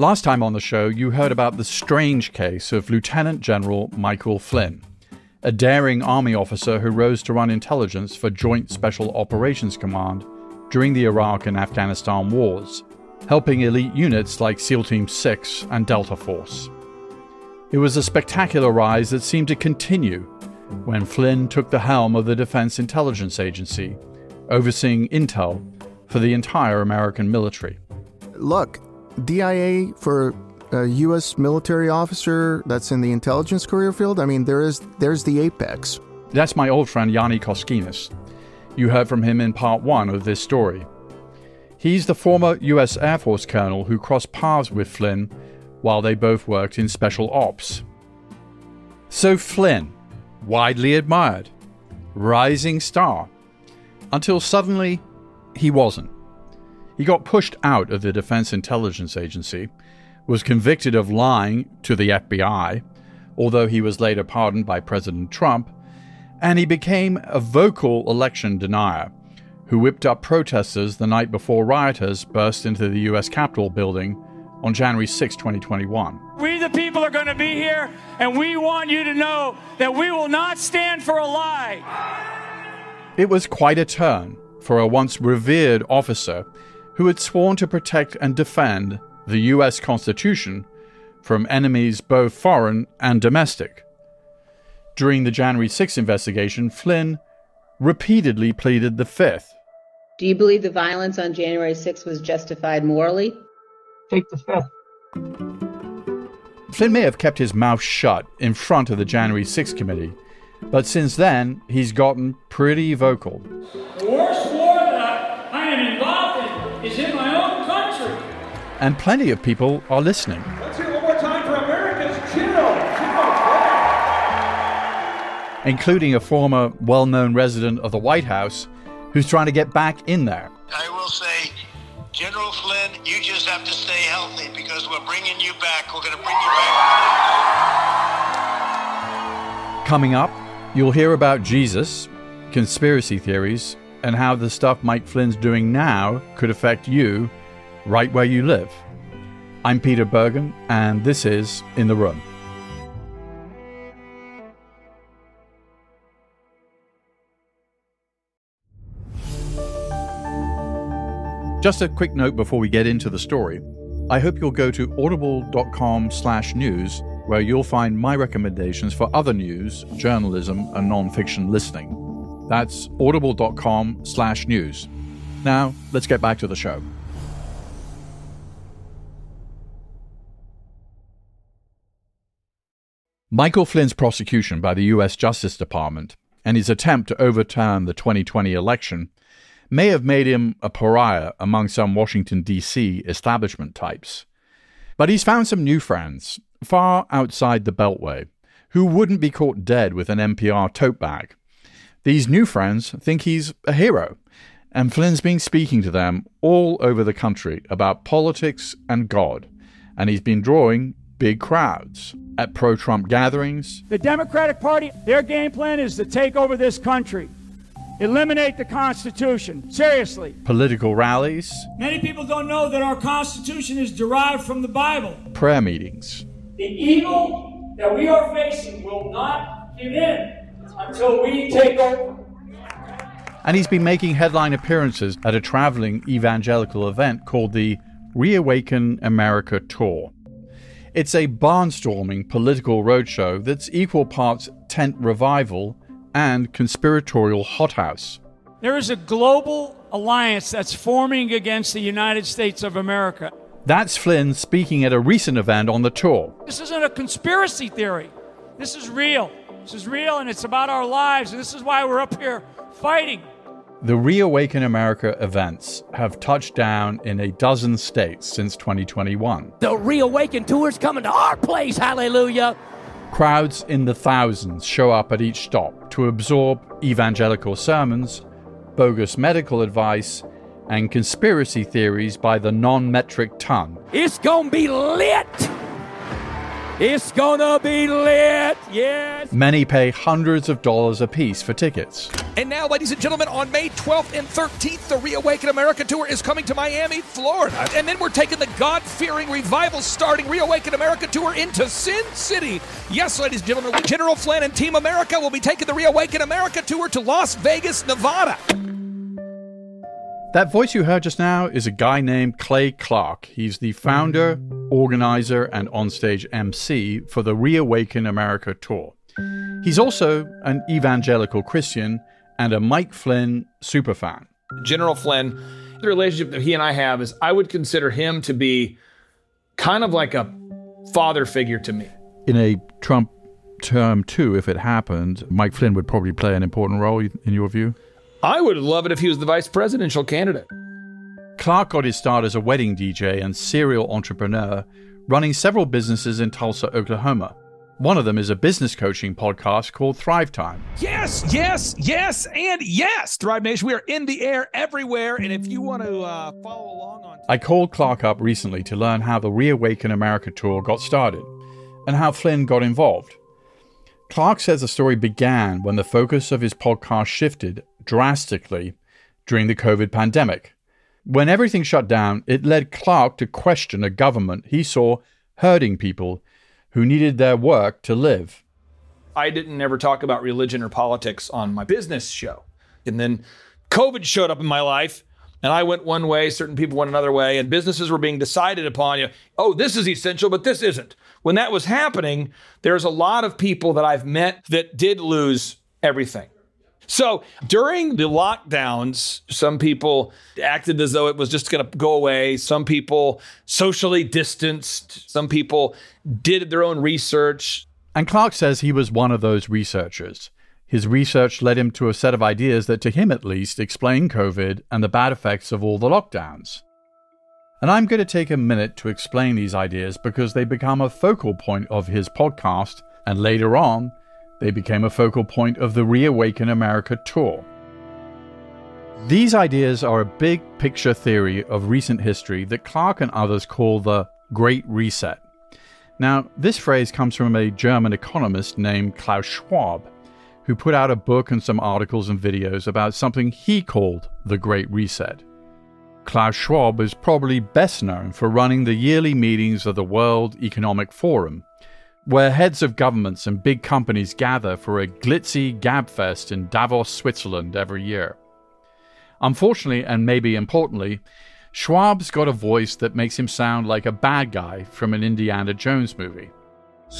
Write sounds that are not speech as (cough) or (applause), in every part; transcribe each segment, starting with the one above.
Last time on the show, you heard about the strange case of Lieutenant General Michael Flynn, a daring Army officer who rose to run intelligence for Joint Special Operations Command during the Iraq and Afghanistan wars, helping elite units like SEAL Team 6 and Delta Force. It was a spectacular rise that seemed to continue when Flynn took the helm of the Defense Intelligence Agency, overseeing intel for the entire American military. Look, DIA for a U.S. military officer that's in the intelligence career field, I mean, there is there's the apex. That's my old friend Yanni Koskinas. You heard from him in part one of this story. He's the former U.S. Air Force colonel who crossed paths with Flynn while they both worked in special ops. So Flynn, widely admired, rising star, until suddenly he wasn't. He got pushed out of the Defense Intelligence Agency, was convicted of lying to the FBI, although he was later pardoned by President Trump, and he became a vocal election denier who whipped up protesters the night before rioters burst into the U.S. Capitol building on January 6, 2021. We, the people, are going to be here, and we want you to know that we will not stand for a lie. It was quite a turn for a once revered officer who had sworn to protect and defend the U.S. Constitution from enemies both foreign and domestic. During the January 6 investigation, Flynn repeatedly pleaded the Fifth. Do you believe the violence on January 6 was justified morally? Take the Fifth. Flynn may have kept his mouth shut in front of the January 6 committee, but since then, he's gotten pretty vocal. The And plenty of people are listening. Let's hear one more time for America's Chino. including a former well known resident of the White House who's trying to get back in there. I will say, General Flynn, you just have to stay healthy because we're bringing you back. We're going to bring you back. Coming up, you'll hear about Jesus, conspiracy theories, and how the stuff Mike Flynn's doing now could affect you right where you live. I'm Peter Bergen, and this is In the Room. Just a quick note before we get into the story. I hope you'll go to audible.com slash news, where you'll find my recommendations for other news, journalism, and nonfiction listening. That's audible.com slash news. Now, let's get back to the show. Michael Flynn's prosecution by the U.S. Justice Department and his attempt to overturn the 2020 election may have made him a pariah among some Washington, D.C. establishment types. But he's found some new friends, far outside the Beltway, who wouldn't be caught dead with an NPR tote bag. These new friends think he's a hero, and Flynn's been speaking to them all over the country about politics and God, and he's been drawing big crowds at pro Trump gatherings. The Democratic Party, their game plan is to take over this country. Eliminate the Constitution. Seriously. Political rallies. Many people don't know that our Constitution is derived from the Bible. Prayer meetings. The evil that we are facing will not give in until we take over. And he's been making headline appearances at a traveling evangelical event called the Reawaken America Tour. It's a barnstorming political roadshow that's equal parts tent revival and conspiratorial hothouse. There is a global alliance that's forming against the United States of America. That's Flynn speaking at a recent event on the tour. This isn't a conspiracy theory. This is real. This is real and it's about our lives, and this is why we're up here fighting. The Reawaken America events have touched down in a dozen states since 2021. The Reawaken Tour's coming to our place, hallelujah. Crowds in the thousands show up at each stop to absorb evangelical sermons, bogus medical advice, and conspiracy theories by the non metric ton. It's gonna be lit. It's gonna be lit. Yes. Many pay hundreds of dollars apiece for tickets. And now, ladies and gentlemen, on May 12th and 13th, the Reawaken America Tour is coming to Miami, Florida. And then we're taking the God fearing, revival starting Reawaken America Tour into Sin City. Yes, ladies and gentlemen, General Flynn and Team America will be taking the Reawaken America Tour to Las Vegas, Nevada. That voice you heard just now is a guy named Clay Clark. He's the founder, organizer, and onstage MC for the Reawaken America tour. He's also an evangelical Christian and a Mike Flynn superfan. General Flynn, the relationship that he and I have is I would consider him to be kind of like a father figure to me. In a Trump term two, if it happened, Mike Flynn would probably play an important role in your view? I would love it if he was the vice presidential candidate. Clark got his start as a wedding DJ and serial entrepreneur, running several businesses in Tulsa, Oklahoma. One of them is a business coaching podcast called Thrive Time. Yes, yes, yes, and yes, Thrive Nation. We are in the air everywhere. And if you want to uh, follow along on. I called Clark up recently to learn how the Reawaken America tour got started and how Flynn got involved. Clark says the story began when the focus of his podcast shifted drastically during the COVID pandemic. When everything shut down, it led Clark to question a government he saw hurting people who needed their work to live. I didn't ever talk about religion or politics on my business show. And then COVID showed up in my life, and I went one way, certain people went another way, and businesses were being decided upon. You, oh, this is essential, but this isn't. When that was happening, there's a lot of people that I've met that did lose everything. So during the lockdowns, some people acted as though it was just going to go away. Some people socially distanced. Some people did their own research. And Clark says he was one of those researchers. His research led him to a set of ideas that, to him at least, explain COVID and the bad effects of all the lockdowns. And I'm going to take a minute to explain these ideas because they become a focal point of his podcast and later on they became a focal point of the Reawaken America tour. These ideas are a big picture theory of recent history that Clark and others call the Great Reset. Now, this phrase comes from a German economist named Klaus Schwab, who put out a book and some articles and videos about something he called the Great Reset. Klaus Schwab is probably best known for running the yearly meetings of the World Economic Forum, where heads of governments and big companies gather for a glitzy gabfest in Davos, Switzerland every year. Unfortunately, and maybe importantly, Schwab's got a voice that makes him sound like a bad guy from an Indiana Jones movie.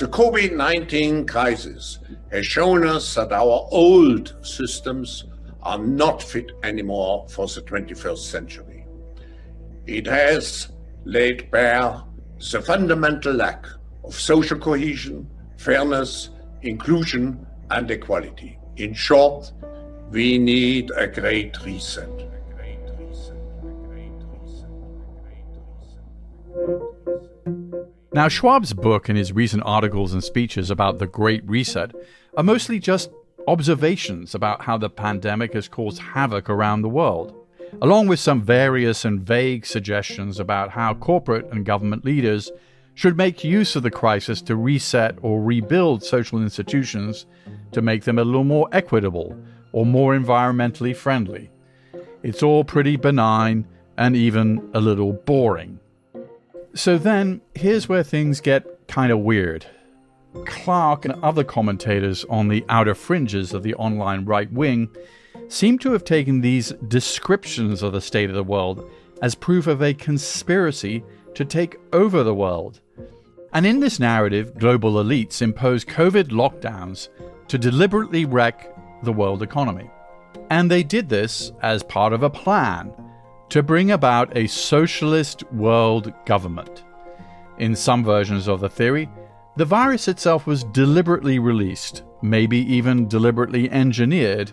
The COVID 19 crisis has shown us that our old systems are not fit anymore for the 21st century. It has laid bare the fundamental lack of social cohesion, fairness, inclusion, and equality. In short, we need a great reset. Now, Schwab's book and his recent articles and speeches about the Great Reset are mostly just observations about how the pandemic has caused havoc around the world, along with some various and vague suggestions about how corporate and government leaders should make use of the crisis to reset or rebuild social institutions to make them a little more equitable or more environmentally friendly. It's all pretty benign and even a little boring. So then, here's where things get kind of weird. Clark and other commentators on the outer fringes of the online right wing seem to have taken these descriptions of the state of the world as proof of a conspiracy to take over the world. And in this narrative, global elites impose COVID lockdowns to deliberately wreck the world economy. And they did this as part of a plan to bring about a socialist world government. In some versions of the theory, the virus itself was deliberately released, maybe even deliberately engineered,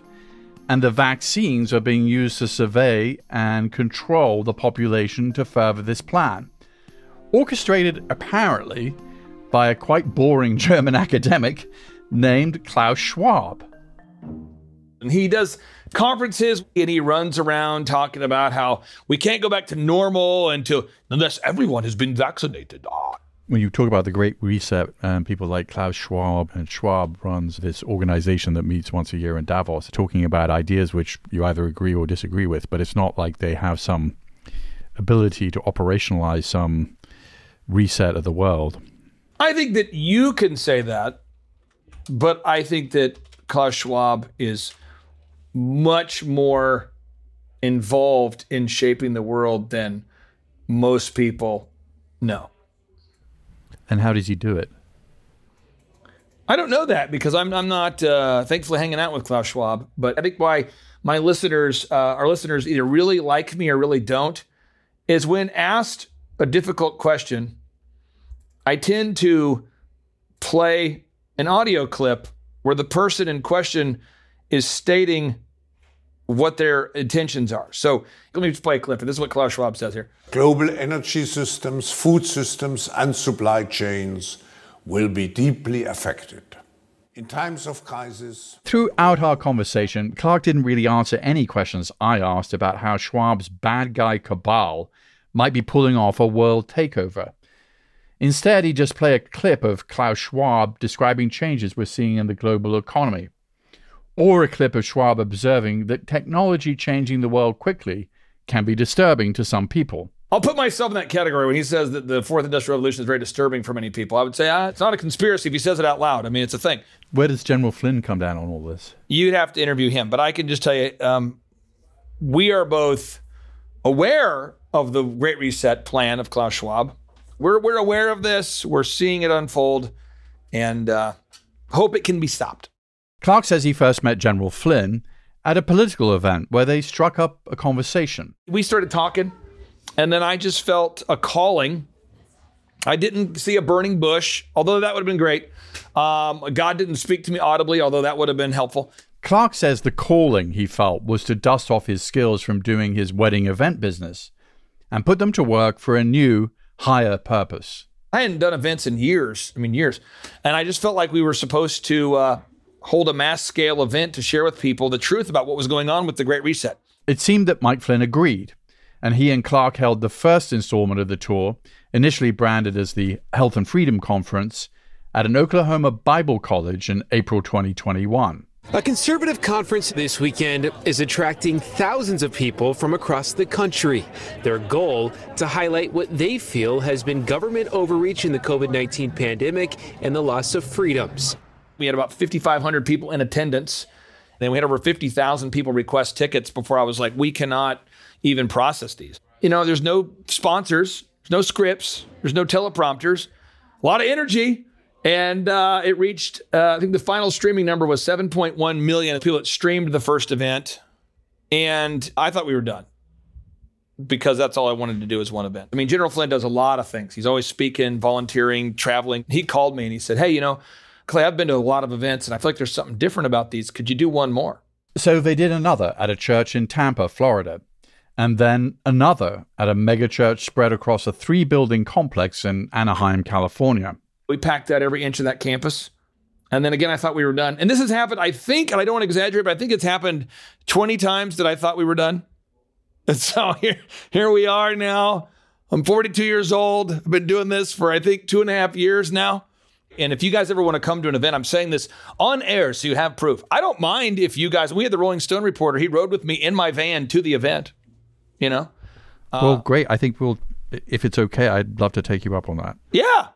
and the vaccines are being used to survey and control the population to further this plan orchestrated apparently by a quite boring (laughs) German academic named Klaus Schwab. And he does conferences and he runs around talking about how we can't go back to normal until unless everyone has been vaccinated. Ah. when you talk about the Great Reset and people like Klaus Schwab, and Schwab runs this organization that meets once a year in Davos, talking about ideas which you either agree or disagree with, but it's not like they have some ability to operationalize some reset of the world. I think that you can say that, but I think that Klaus Schwab is much more involved in shaping the world than most people know. And how does he do it? I don't know that because I'm I'm not uh, thankfully hanging out with Klaus Schwab. But I think why my listeners, uh, our listeners, either really like me or really don't, is when asked a difficult question, I tend to play an audio clip where the person in question is stating what their intentions are. So let me just play a clip. This is what Klaus Schwab says here. Global energy systems, food systems, and supply chains will be deeply affected. In times of crisis, Throughout our conversation, Clark didn't really answer any questions I asked about how Schwab's bad guy cabal might be pulling off a world takeover. Instead, he just played a clip of Klaus Schwab describing changes we're seeing in the global economy, or a clip of Schwab observing that technology changing the world quickly can be disturbing to some people. I'll put myself in that category when he says that the fourth industrial revolution is very disturbing for many people. I would say ah, it's not a conspiracy if he says it out loud. I mean, it's a thing. Where does General Flynn come down on all this? You'd have to interview him, but I can just tell you, um, we are both aware of the Great Reset plan of Klaus Schwab. We're we're aware of this. We're seeing it unfold, and uh, hope it can be stopped. Clark says he first met General Flynn at a political event where they struck up a conversation. We started talking, and then I just felt a calling. I didn't see a burning bush, although that would have been great. Um, God didn't speak to me audibly, although that would have been helpful. Clark says the calling he felt was to dust off his skills from doing his wedding event business and put them to work for a new, higher purpose. I hadn't done events in years. I mean, years. And I just felt like we were supposed to uh, hold a mass scale event to share with people the truth about what was going on with the Great Reset. It seemed that Mike Flynn agreed, and he and Clark held the first installment of the tour, initially branded as the Health and Freedom Conference, at an Oklahoma Bible College in April 2021. A conservative conference this weekend is attracting thousands of people from across the country. Their goal to highlight what they feel has been government overreach in the COVID 19 pandemic and the loss of freedoms. We had about 5,500 people in attendance. Then we had over 50,000 people request tickets before I was like, we cannot even process these. You know, there's no sponsors, there's no scripts, there's no teleprompters, a lot of energy. And uh, it reached, uh, I think the final streaming number was 7.1 million people that streamed the first event. And I thought we were done because that's all I wanted to do is one event. I mean, General Flynn does a lot of things. He's always speaking, volunteering, traveling. He called me and he said, Hey, you know, Clay, I've been to a lot of events and I feel like there's something different about these. Could you do one more? So they did another at a church in Tampa, Florida, and then another at a megachurch spread across a three building complex in Anaheim, California. We packed out every inch of that campus. And then again, I thought we were done. And this has happened, I think, and I don't want to exaggerate, but I think it's happened 20 times that I thought we were done. (laughs) And so here, here we are now. I'm 42 years old. I've been doing this for, I think, two and a half years now. And if you guys ever want to come to an event, I'm saying this on air so you have proof. I don't mind if you guys, we had the Rolling Stone reporter, he rode with me in my van to the event, you know? Uh, well, great. I think we'll, if it's okay, I'd love to take you up on that. Yeah.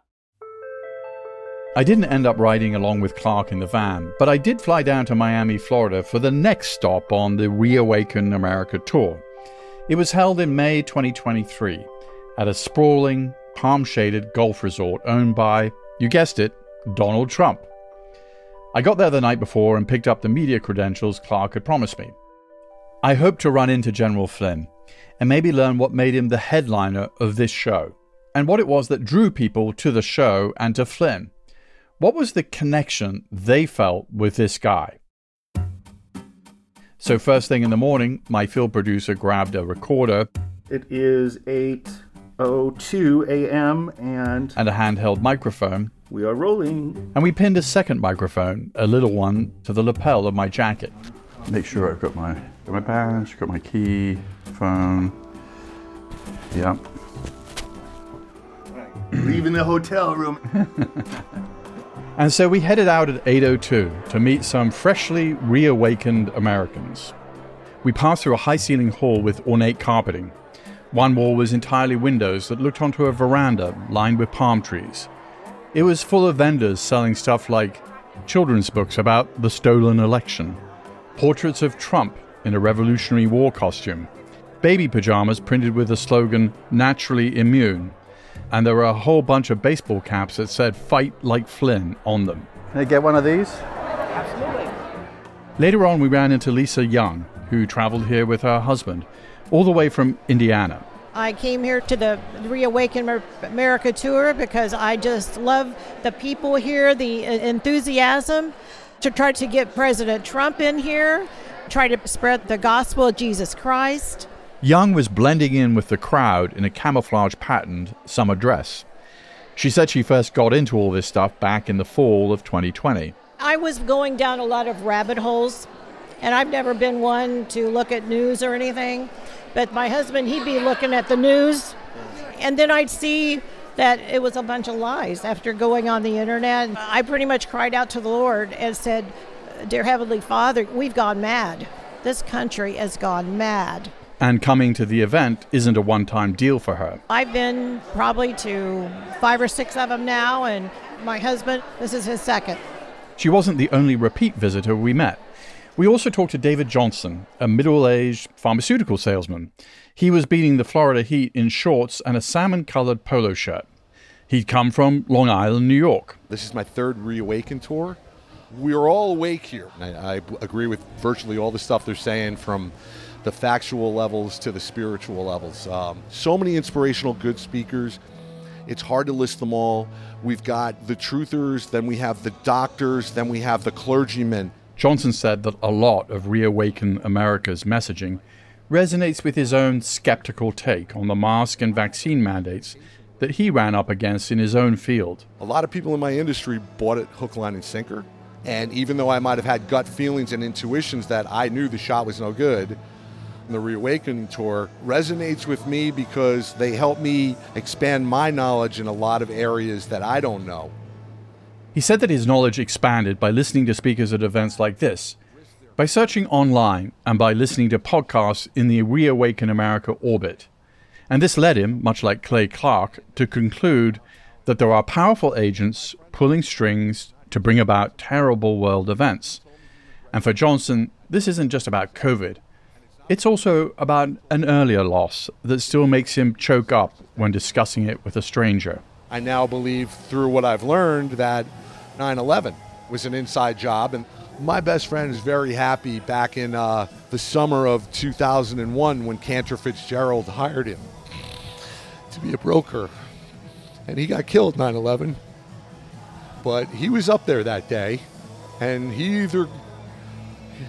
I didn't end up riding along with Clark in the van, but I did fly down to Miami, Florida for the next stop on the Reawaken America tour. It was held in May 2023 at a sprawling, palm shaded golf resort owned by, you guessed it, Donald Trump. I got there the night before and picked up the media credentials Clark had promised me. I hoped to run into General Flynn and maybe learn what made him the headliner of this show and what it was that drew people to the show and to Flynn. What was the connection they felt with this guy? So, first thing in the morning, my field producer grabbed a recorder. It is 8:02 a.m. and and a handheld microphone. We are rolling. And we pinned a second microphone, a little one, to the lapel of my jacket. Make sure I've got my got my badge, got my key, phone. Yeah. Leaving the hotel room. (laughs) And so we headed out at 8.02 to meet some freshly reawakened Americans. We passed through a high ceiling hall with ornate carpeting. One wall was entirely windows that looked onto a veranda lined with palm trees. It was full of vendors selling stuff like children's books about the stolen election, portraits of Trump in a Revolutionary War costume, baby pajamas printed with the slogan naturally immune, and there were a whole bunch of baseball caps that said fight like Flynn on them. Can I get one of these? Absolutely. Later on, we ran into Lisa Young, who traveled here with her husband, all the way from Indiana. I came here to the Reawaken America tour because I just love the people here, the uh, enthusiasm to try to get President Trump in here, try to spread the gospel of Jesus Christ. Young was blending in with the crowd in a camouflage patterned summer dress. She said she first got into all this stuff back in the fall of 2020. I was going down a lot of rabbit holes, and I've never been one to look at news or anything. But my husband, he'd be looking at the news, and then I'd see that it was a bunch of lies after going on the internet. I pretty much cried out to the Lord and said, Dear Heavenly Father, we've gone mad. This country has gone mad. And coming to the event isn't a one time deal for her. I've been probably to five or six of them now, and my husband, this is his second. She wasn't the only repeat visitor we met. We also talked to David Johnson, a middle aged pharmaceutical salesman. He was beating the Florida heat in shorts and a salmon colored polo shirt. He'd come from Long Island, New York. This is my third Reawaken tour. We are all awake here. I, I agree with virtually all the stuff they're saying from the factual levels to the spiritual levels. Um, so many inspirational, good speakers. It's hard to list them all. We've got the truthers, then we have the doctors, then we have the clergymen. Johnson said that a lot of Reawaken America's messaging resonates with his own skeptical take on the mask and vaccine mandates that he ran up against in his own field. A lot of people in my industry bought it hook, line, and sinker. And even though I might have had gut feelings and intuitions that I knew the shot was no good, the Reawakening Tour resonates with me because they help me expand my knowledge in a lot of areas that I don't know. He said that his knowledge expanded by listening to speakers at events like this, by searching online, and by listening to podcasts in the Reawaken America orbit. And this led him, much like Clay Clark, to conclude that there are powerful agents pulling strings to bring about terrible world events. And for Johnson, this isn't just about COVID. It's also about an earlier loss that still makes him choke up when discussing it with a stranger. I now believe through what I've learned that 9 11 was an inside job. And my best friend is very happy back in uh, the summer of 2001 when Cantor Fitzgerald hired him to be a broker. And he got killed 9 11. But he was up there that day, and he either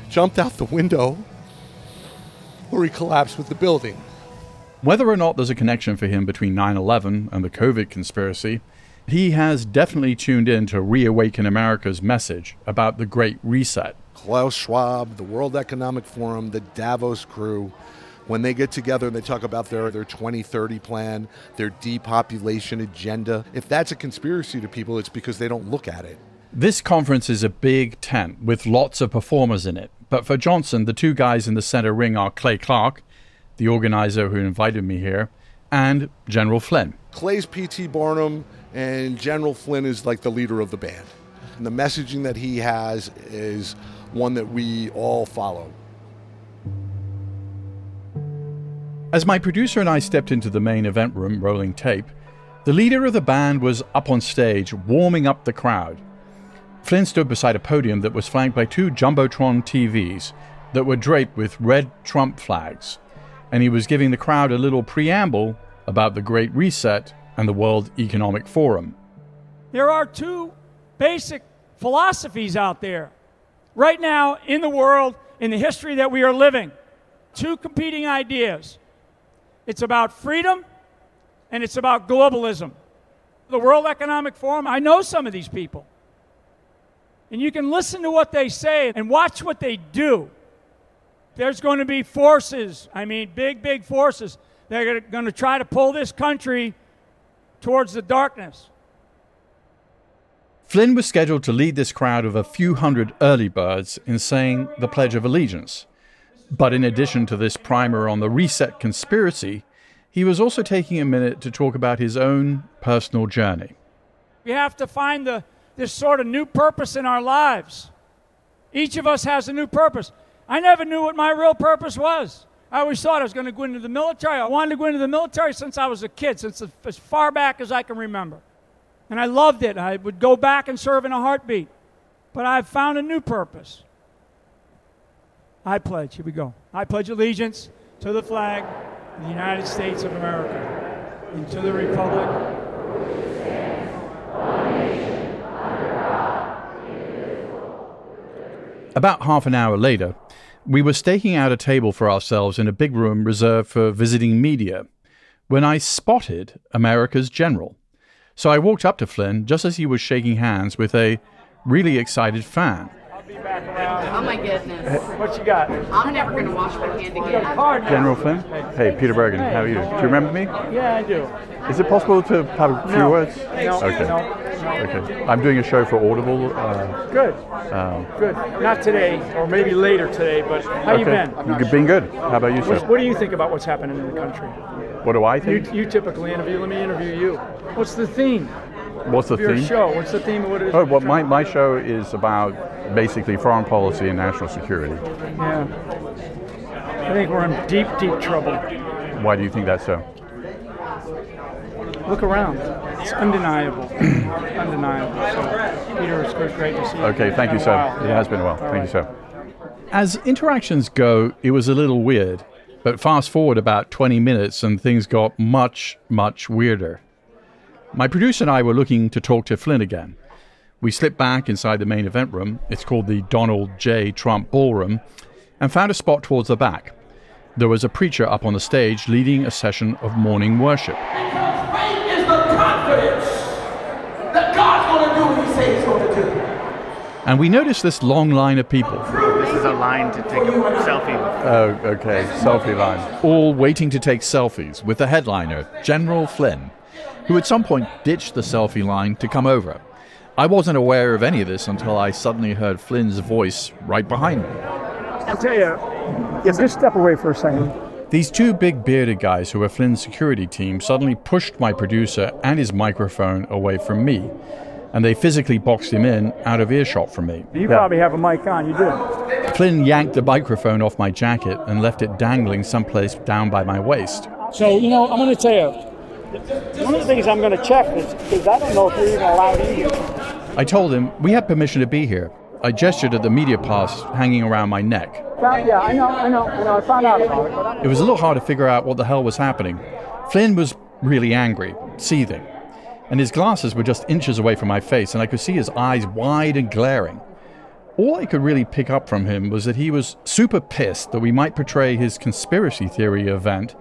jumped out the window or he collapsed with the building. Whether or not there's a connection for him between 9 11 and the COVID conspiracy, he has definitely tuned in to reawaken America's message about the Great Reset. Klaus Schwab, the World Economic Forum, the Davos crew, when they get together and they talk about their, their 2030 plan, their depopulation agenda, if that's a conspiracy to people, it's because they don't look at it. This conference is a big tent with lots of performers in it. But for Johnson, the two guys in the center ring are Clay Clark, the organizer who invited me here, and General Flynn. Clay's P.T. Barnum, and General Flynn is like the leader of the band. And the messaging that he has is one that we all follow. As my producer and I stepped into the main event room rolling tape, the leader of the band was up on stage warming up the crowd. Flynn stood beside a podium that was flanked by two Jumbotron TVs that were draped with red Trump flags, and he was giving the crowd a little preamble about the Great Reset and the World Economic Forum. There are two basic philosophies out there right now in the world, in the history that we are living. Two competing ideas it's about freedom and it's about globalism. The World Economic Forum, I know some of these people. And you can listen to what they say and watch what they do. There's going to be forces, I mean, big, big forces. They're going to try to pull this country towards the darkness. Flynn was scheduled to lead this crowd of a few hundred early birds in saying the Pledge of Allegiance. But in addition to this primer on the reset conspiracy, he was also taking a minute to talk about his own personal journey. We have to find the, this sort of new purpose in our lives. Each of us has a new purpose. I never knew what my real purpose was. I always thought I was going to go into the military. I wanted to go into the military since I was a kid, since as far back as I can remember. And I loved it. I would go back and serve in a heartbeat. But I've found a new purpose. I pledge, here we go. I pledge allegiance to the flag of the United States of America and to the republic About half an hour later, we were staking out a table for ourselves in a big room reserved for visiting media when I spotted America's general. So I walked up to Flynn just as he was shaking hands with a really excited fan. Oh my goodness. What you got? I'm never going to wash my hand again. General Flynn? Hey, Peter Bergen, how are you? Do you remember me? Yeah, I do. Is it possible to have a few No. words? No, Okay. no, Okay. I'm doing a show for Audible. Uh, Good. um, Good. Not today, or maybe later today, but how you okay. been? You've been good. How about you, sir? What, what do you think about what's happening in the country? What do I think? you typically interview. Let me interview you. What's the theme What's the of your theme? show? What's the theme of what it is? Oh, well, my, my show is about basically foreign policy and national security. Yeah. I think we're in deep, deep trouble. Why do you think that's so? Look around. It's undeniable. (clears throat) undeniable. So, Peter, it's great to see you. Okay, thank you, sir. while. It has been a while. All Thank right. you, sir. As interactions go, it was a little weird, but fast forward about 20 minutes and things got much, much weirder. My producer and I were looking to talk to Flynn again. We slipped back inside the main event room, it's called the Donald J. Trump Ballroom, and found a spot towards the back. There was a preacher up on the stage leading a session of morning worship. Faith is the confidence that God's going to do what He says He's going to do. And we noticed this long line of people. This is a line to take a selfie with. Oh, okay. Selfie line. All waiting to take selfies with the headliner, General Flynn, who at some point ditched the selfie line to come over. I wasn't aware of any of this until I suddenly heard Flynn's voice right behind me. I'll tell you, yes, just step away for a second. These two big bearded guys who were Flynn's security team suddenly pushed my producer and his microphone away from me, and they physically boxed him in out of earshot from me. You Yeah. probably have a mic on. You do. Flynn yanked the microphone off my jacket and left it dangling someplace down by my waist. So, you know, I'm going to tell you, one of the things I'm going to check is because I don't know if you're even allowed in here. I told him we had permission to be here. I gestured at the media pass hanging around my neck. Yeah, I know, I know. You know, I found out about it. But I, It was a little hard to figure out what the hell was happening. Flynn was really angry, seething, and his glasses were just inches away from my face, and I could see his eyes wide and glaring. All I could really pick up from him was that he was super pissed that we might portray his conspiracy theory event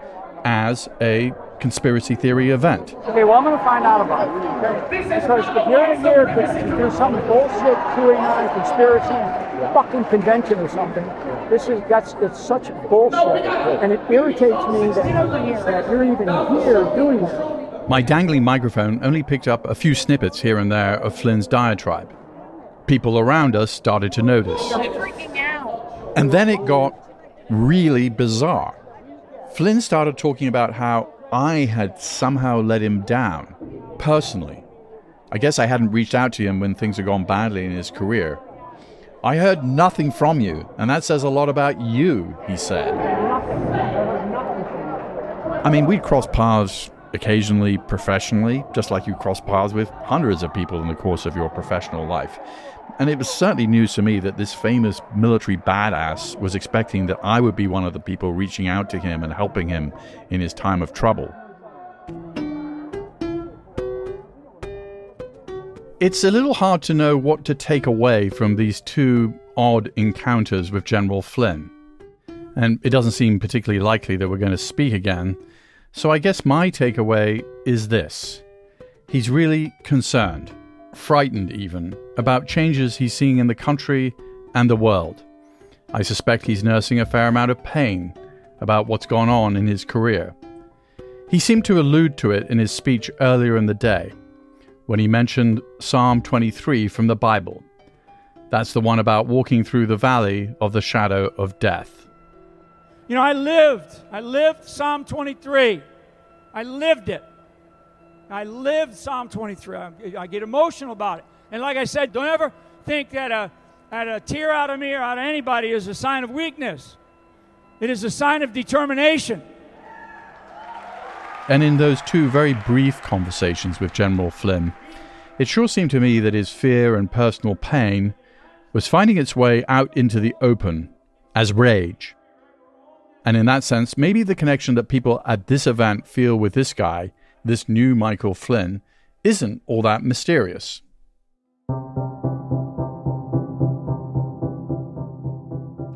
as a conspiracy theory event. okay, well, I'm going to find out about it. Okay? Because if you're in here to do some bullshit QAnon conspiracy fucking convention or something, this is that's it's such bullshit, and it irritates me that, that you're even here doing that. My dangling microphone only picked up a few snippets here and there of Flynn's diatribe. People around us started to notice. And then it got really bizarre. Flynn started talking about how I had somehow let him down, personally. I guess I hadn't reached out to him when things had gone badly in his career. I heard nothing from you, and that says a lot about you, he said. I mean, we'd cross paths occasionally professionally, just like you cross paths with hundreds of people in the course of your professional life. And it was certainly news to me that this famous military badass was expecting that I would be one of the people reaching out to him and helping him in his time of trouble. It's a little hard to know what to take away from these two odd encounters with General Flynn. And it doesn't seem particularly likely that we're going to speak again. So I guess my takeaway is this he's really concerned, frightened even, about changes he's seeing in the country and the world. I suspect he's nursing a fair amount of pain about what's gone on in his career. He seemed to allude to it in his speech earlier in the day when he mentioned Psalm 23 from the Bible. That's the one about walking through the valley of the shadow of death. You know, I lived, I lived Psalm 23. I lived it. I live Psalm 23. I, I get emotional about it. And like I said, don't ever think that a, that a tear out of me or out of anybody is a sign of weakness. It is a sign of determination. And in those two very brief conversations with General Flynn, it sure seemed to me that his fear and personal pain was finding its way out into the open as rage. And in that sense, maybe the connection that people at this event feel with this guy, this new Michael Flynn, isn't all that mysterious.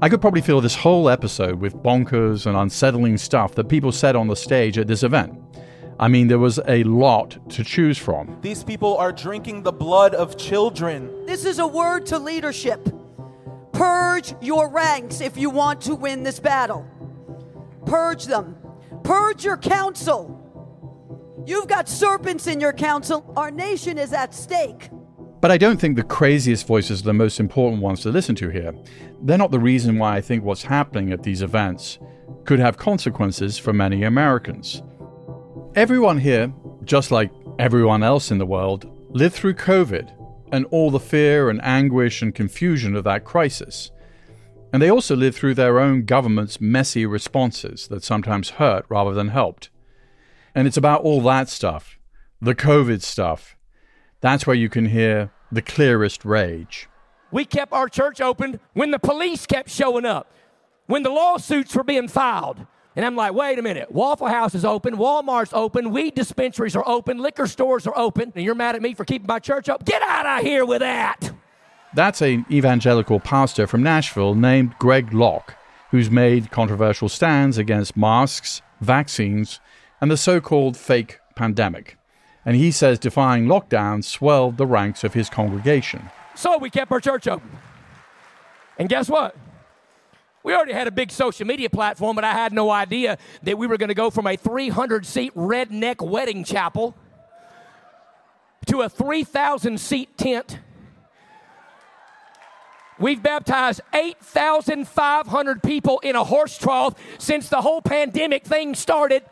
I could probably fill this whole episode with bonkers and unsettling stuff that people said on the stage at this event. I mean, there was a lot to choose from. These people are drinking the blood of children. This is a word to leadership. Purge your ranks if you want to win this battle. Purge them. Purge your council. You've got serpents in your council. Our nation is at stake. But I don't think the craziest voices are the most important ones to listen to here. They're not the reason why I think what's happening at these events could have consequences for many Americans. Everyone here, just like everyone else in the world, lived through COVID and all the fear and anguish and confusion of that crisis. And they also lived through their own government's messy responses that sometimes hurt rather than helped. And it's about all that stuff, the COVID stuff. That's where you can hear the clearest rage. We kept our church open when the police kept showing up, when the lawsuits were being filed. And I'm like, wait a minute. Waffle House is open, Walmart's open, weed dispensaries are open, liquor stores are open, and you're mad at me for keeping my church open? Get out of here with that. That's an evangelical pastor from Nashville named Greg Locke, who's made controversial stands against masks, vaccines, and the so called fake pandemic. And he says defying lockdown swelled the ranks of his congregation. So we kept our church open. And guess what? We already had a big social media platform, but I had no idea that we were going to go from a 300 seat redneck wedding chapel to a 3,000 seat tent. We've baptized 8,500 people in a horse trough since the whole pandemic thing started.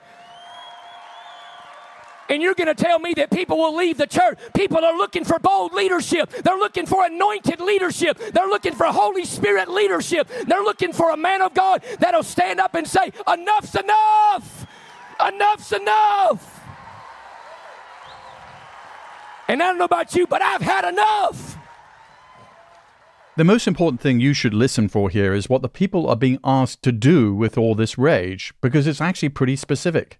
And you're going to tell me that people will leave the church. People are looking for bold leadership. They're looking for anointed leadership. They're looking for Holy Spirit leadership. They're looking for a man of God that'll stand up and say, Enough's enough. Enough's enough. And I don't know about you, but I've had enough. The most important thing you should listen for here is what the people are being asked to do with all this rage, because it's actually pretty specific.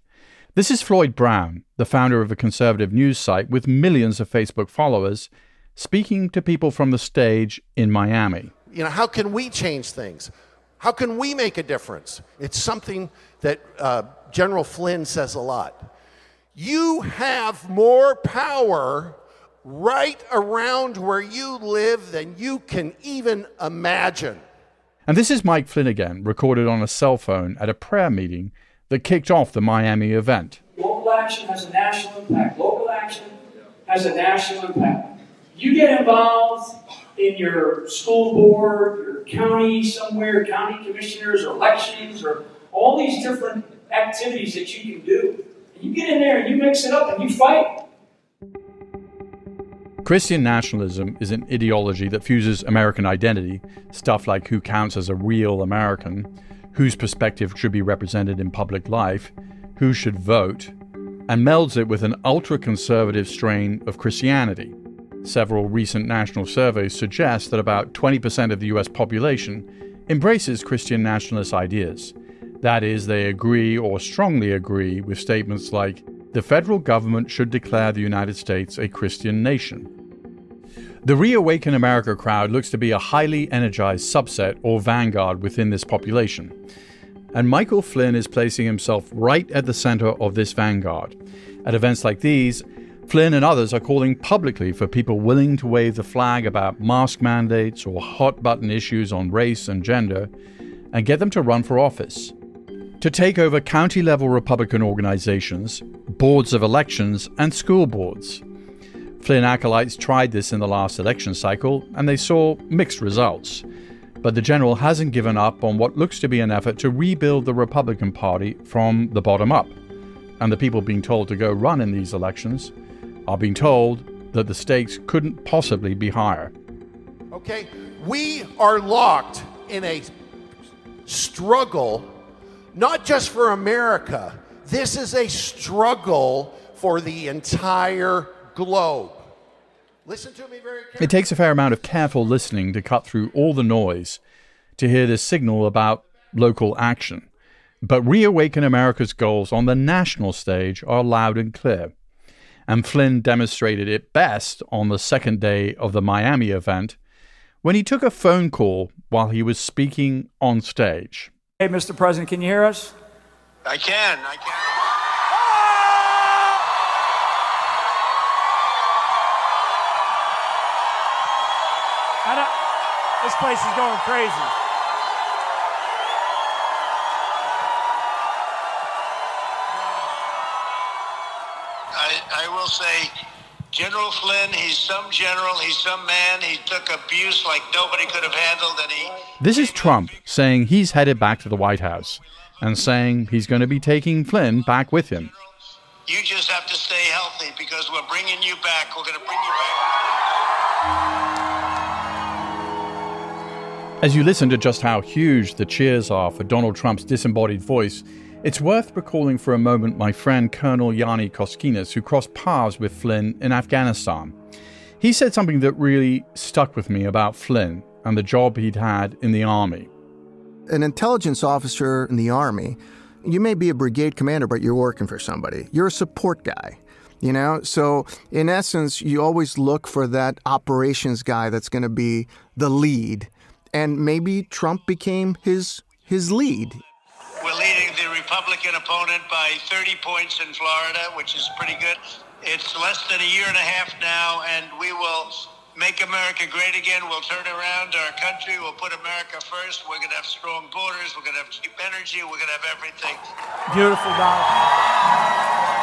This is Floyd Brown, the founder of a conservative news site with millions of Facebook followers, speaking to people from the stage in Miami. You know, how can we change things? How can we make a difference? It's something that uh, General Flynn says a lot. You have more power right around where you live than you can even imagine. And this is Mike Flynn again, recorded on a cell phone at a prayer meeting that kicked off the Miami event. Local action has a national impact. Local action has a national impact. You get involved in your school board, your county somewhere, county commissioners, or elections, or all these different activities that you can do. And you get in there and you mix it up and you fight. Christian nationalism is an ideology that fuses American identity, stuff like who counts as a real American, whose perspective should be represented in public life, who should vote, and melds it with an ultra conservative strain of Christianity. Several recent national surveys suggest that about 20% of the US population embraces Christian nationalist ideas. That is, they agree or strongly agree with statements like, the federal government should declare the United States a Christian nation. The Reawaken America crowd looks to be a highly energized subset or vanguard within this population. And Michael Flynn is placing himself right at the center of this vanguard. At events like these, Flynn and others are calling publicly for people willing to wave the flag about mask mandates or hot button issues on race and gender and get them to run for office. to take over county level Republican organizations, boards of elections, and school boards. Flynn acolytes tried this in the last election cycle, and they saw mixed results. But the general hasn't given up on what looks to be an effort to rebuild the Republican Party from the bottom up. And the people being told to go run in these elections are being told that the stakes couldn't possibly be higher. Okay? We are locked in a struggle, not just for America. This is a struggle for the entire globe. Listen to me very carefully. It takes a fair amount of careful listening to cut through all the noise to hear this signal about local action. But Reawaken America's goals on the national stage are loud and clear. And Flynn demonstrated it best on the second day of the Miami event when he took a phone call while he was speaking on stage. Hey, Mr. President, can you hear us? I can. I can. This place is going crazy. I, I will say, General Flynn, he's some general, he's some man. He took abuse like nobody could have handled, and he. This is Trump saying he's headed back to the White House and saying he's going to be taking Flynn back with him. You just have to stay healthy because we're bringing you back. We're going to bring you back. As you listen to just how huge the cheers are for Donald Trump's disembodied voice, it's worth recalling for a moment my friend Colonel Yanni Koskinas, who crossed paths with Flynn in Afghanistan. He said something that really stuck with me about Flynn and the job he'd had in the Army. An intelligence officer in the Army, you may be a brigade commander, but you're working for somebody. You're a support guy. You know, so in essence, you always look for that operations guy that's going to be the lead. And maybe Trump became his his lead. We're leading the Republican opponent by 30 points in Florida, which is pretty good. It's less than a year and a half now, and we will make America great again. We'll turn around our country. We'll put America first. We're going to have strong borders. We're going to have cheap energy. We're going to have everything. Beautiful, Donald.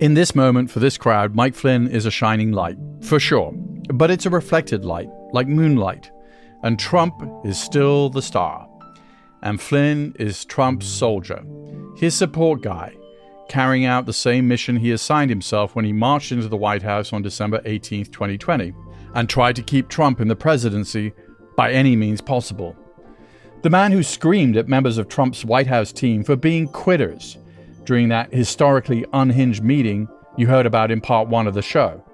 In this moment, for this crowd, Mike Flynn is a shining light, for sure. But it's a reflected light, like moonlight. And Trump is still the star. And Flynn is Trump's soldier, his support guy, carrying out the same mission he assigned himself when he marched into the White House on December 18, 2020, and tried to keep Trump in the presidency by any means possible. The man who screamed at members of Trump's White House team for being quitters during that historically unhinged meeting you heard about in part one of the show.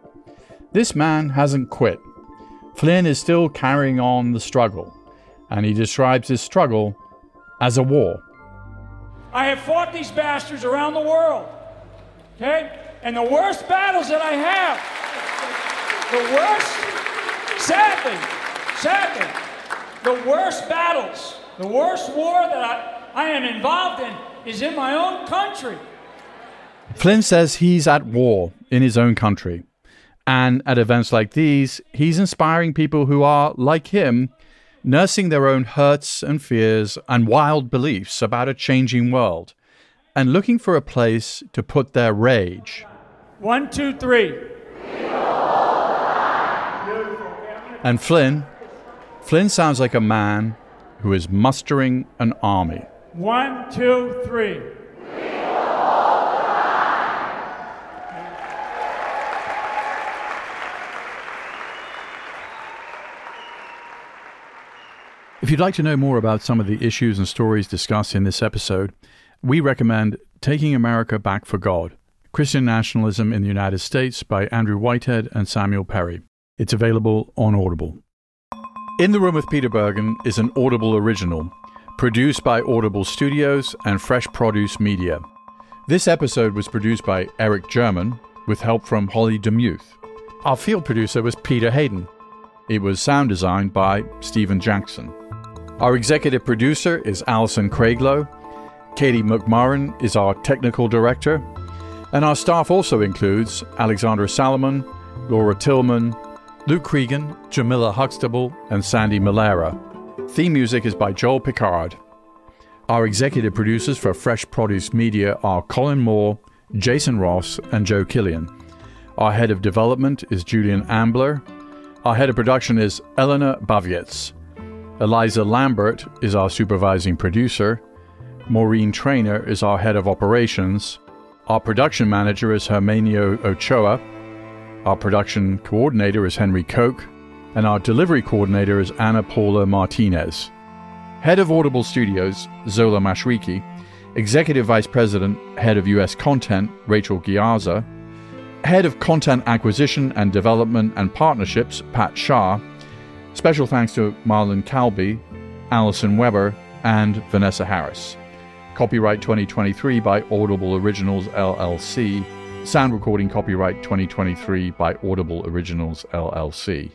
This man hasn't quit. Flynn is still carrying on the struggle, and he describes his struggle as a war. I have fought these bastards around the world. Okay? And the worst battles that I have, the worst, sadly, sadly, the worst battles, the worst war that I, I am involved in is in my own country. Flynn says he's at war in his own country. And at events like these, he's inspiring people who are, like him, nursing their own hurts and fears and wild beliefs about a changing world and looking for a place to put their rage. One, two, three. And Flynn, Flynn sounds like a man who is mustering an army. One, two, three. If you'd like to know more about some of the issues and stories discussed in this episode, we recommend Taking America Back for God Christian Nationalism in the United States by Andrew Whitehead and Samuel Perry. It's available on Audible. In the Room with Peter Bergen is an Audible original, produced by Audible Studios and Fresh Produce Media. This episode was produced by Eric German with help from Holly Demuth. Our field producer was Peter Hayden. It was sound designed by Stephen Jackson. Our executive producer is Alison Craiglow. Katie McMurran is our technical director. And our staff also includes Alexandra Salomon, Laura Tillman, Luke Cregan, Jamila Huxtable, and Sandy Malera. Theme music is by Joel Picard. Our executive producers for Fresh Produce Media are Colin Moore, Jason Ross, and Joe Killian. Our head of development is Julian Ambler. Our head of production is Eleanor Bavietz. Eliza Lambert is our supervising producer. Maureen Trainer is our head of operations. Our production manager is Hermenio Ochoa. Our production coordinator is Henry Koch. And our delivery coordinator is Anna Paula Martinez. Head of Audible Studios, Zola Mashariki, Executive Vice President, Head of US Content, Rachel Ghiazza. Head of Content Acquisition and Development and Partnerships, Pat Shah. Special thanks to Marlon Calby, Allison Weber, and Vanessa Harris. Copyright 2023 by Audible Originals LLC. Sound recording copyright 2023 by Audible Originals LLC.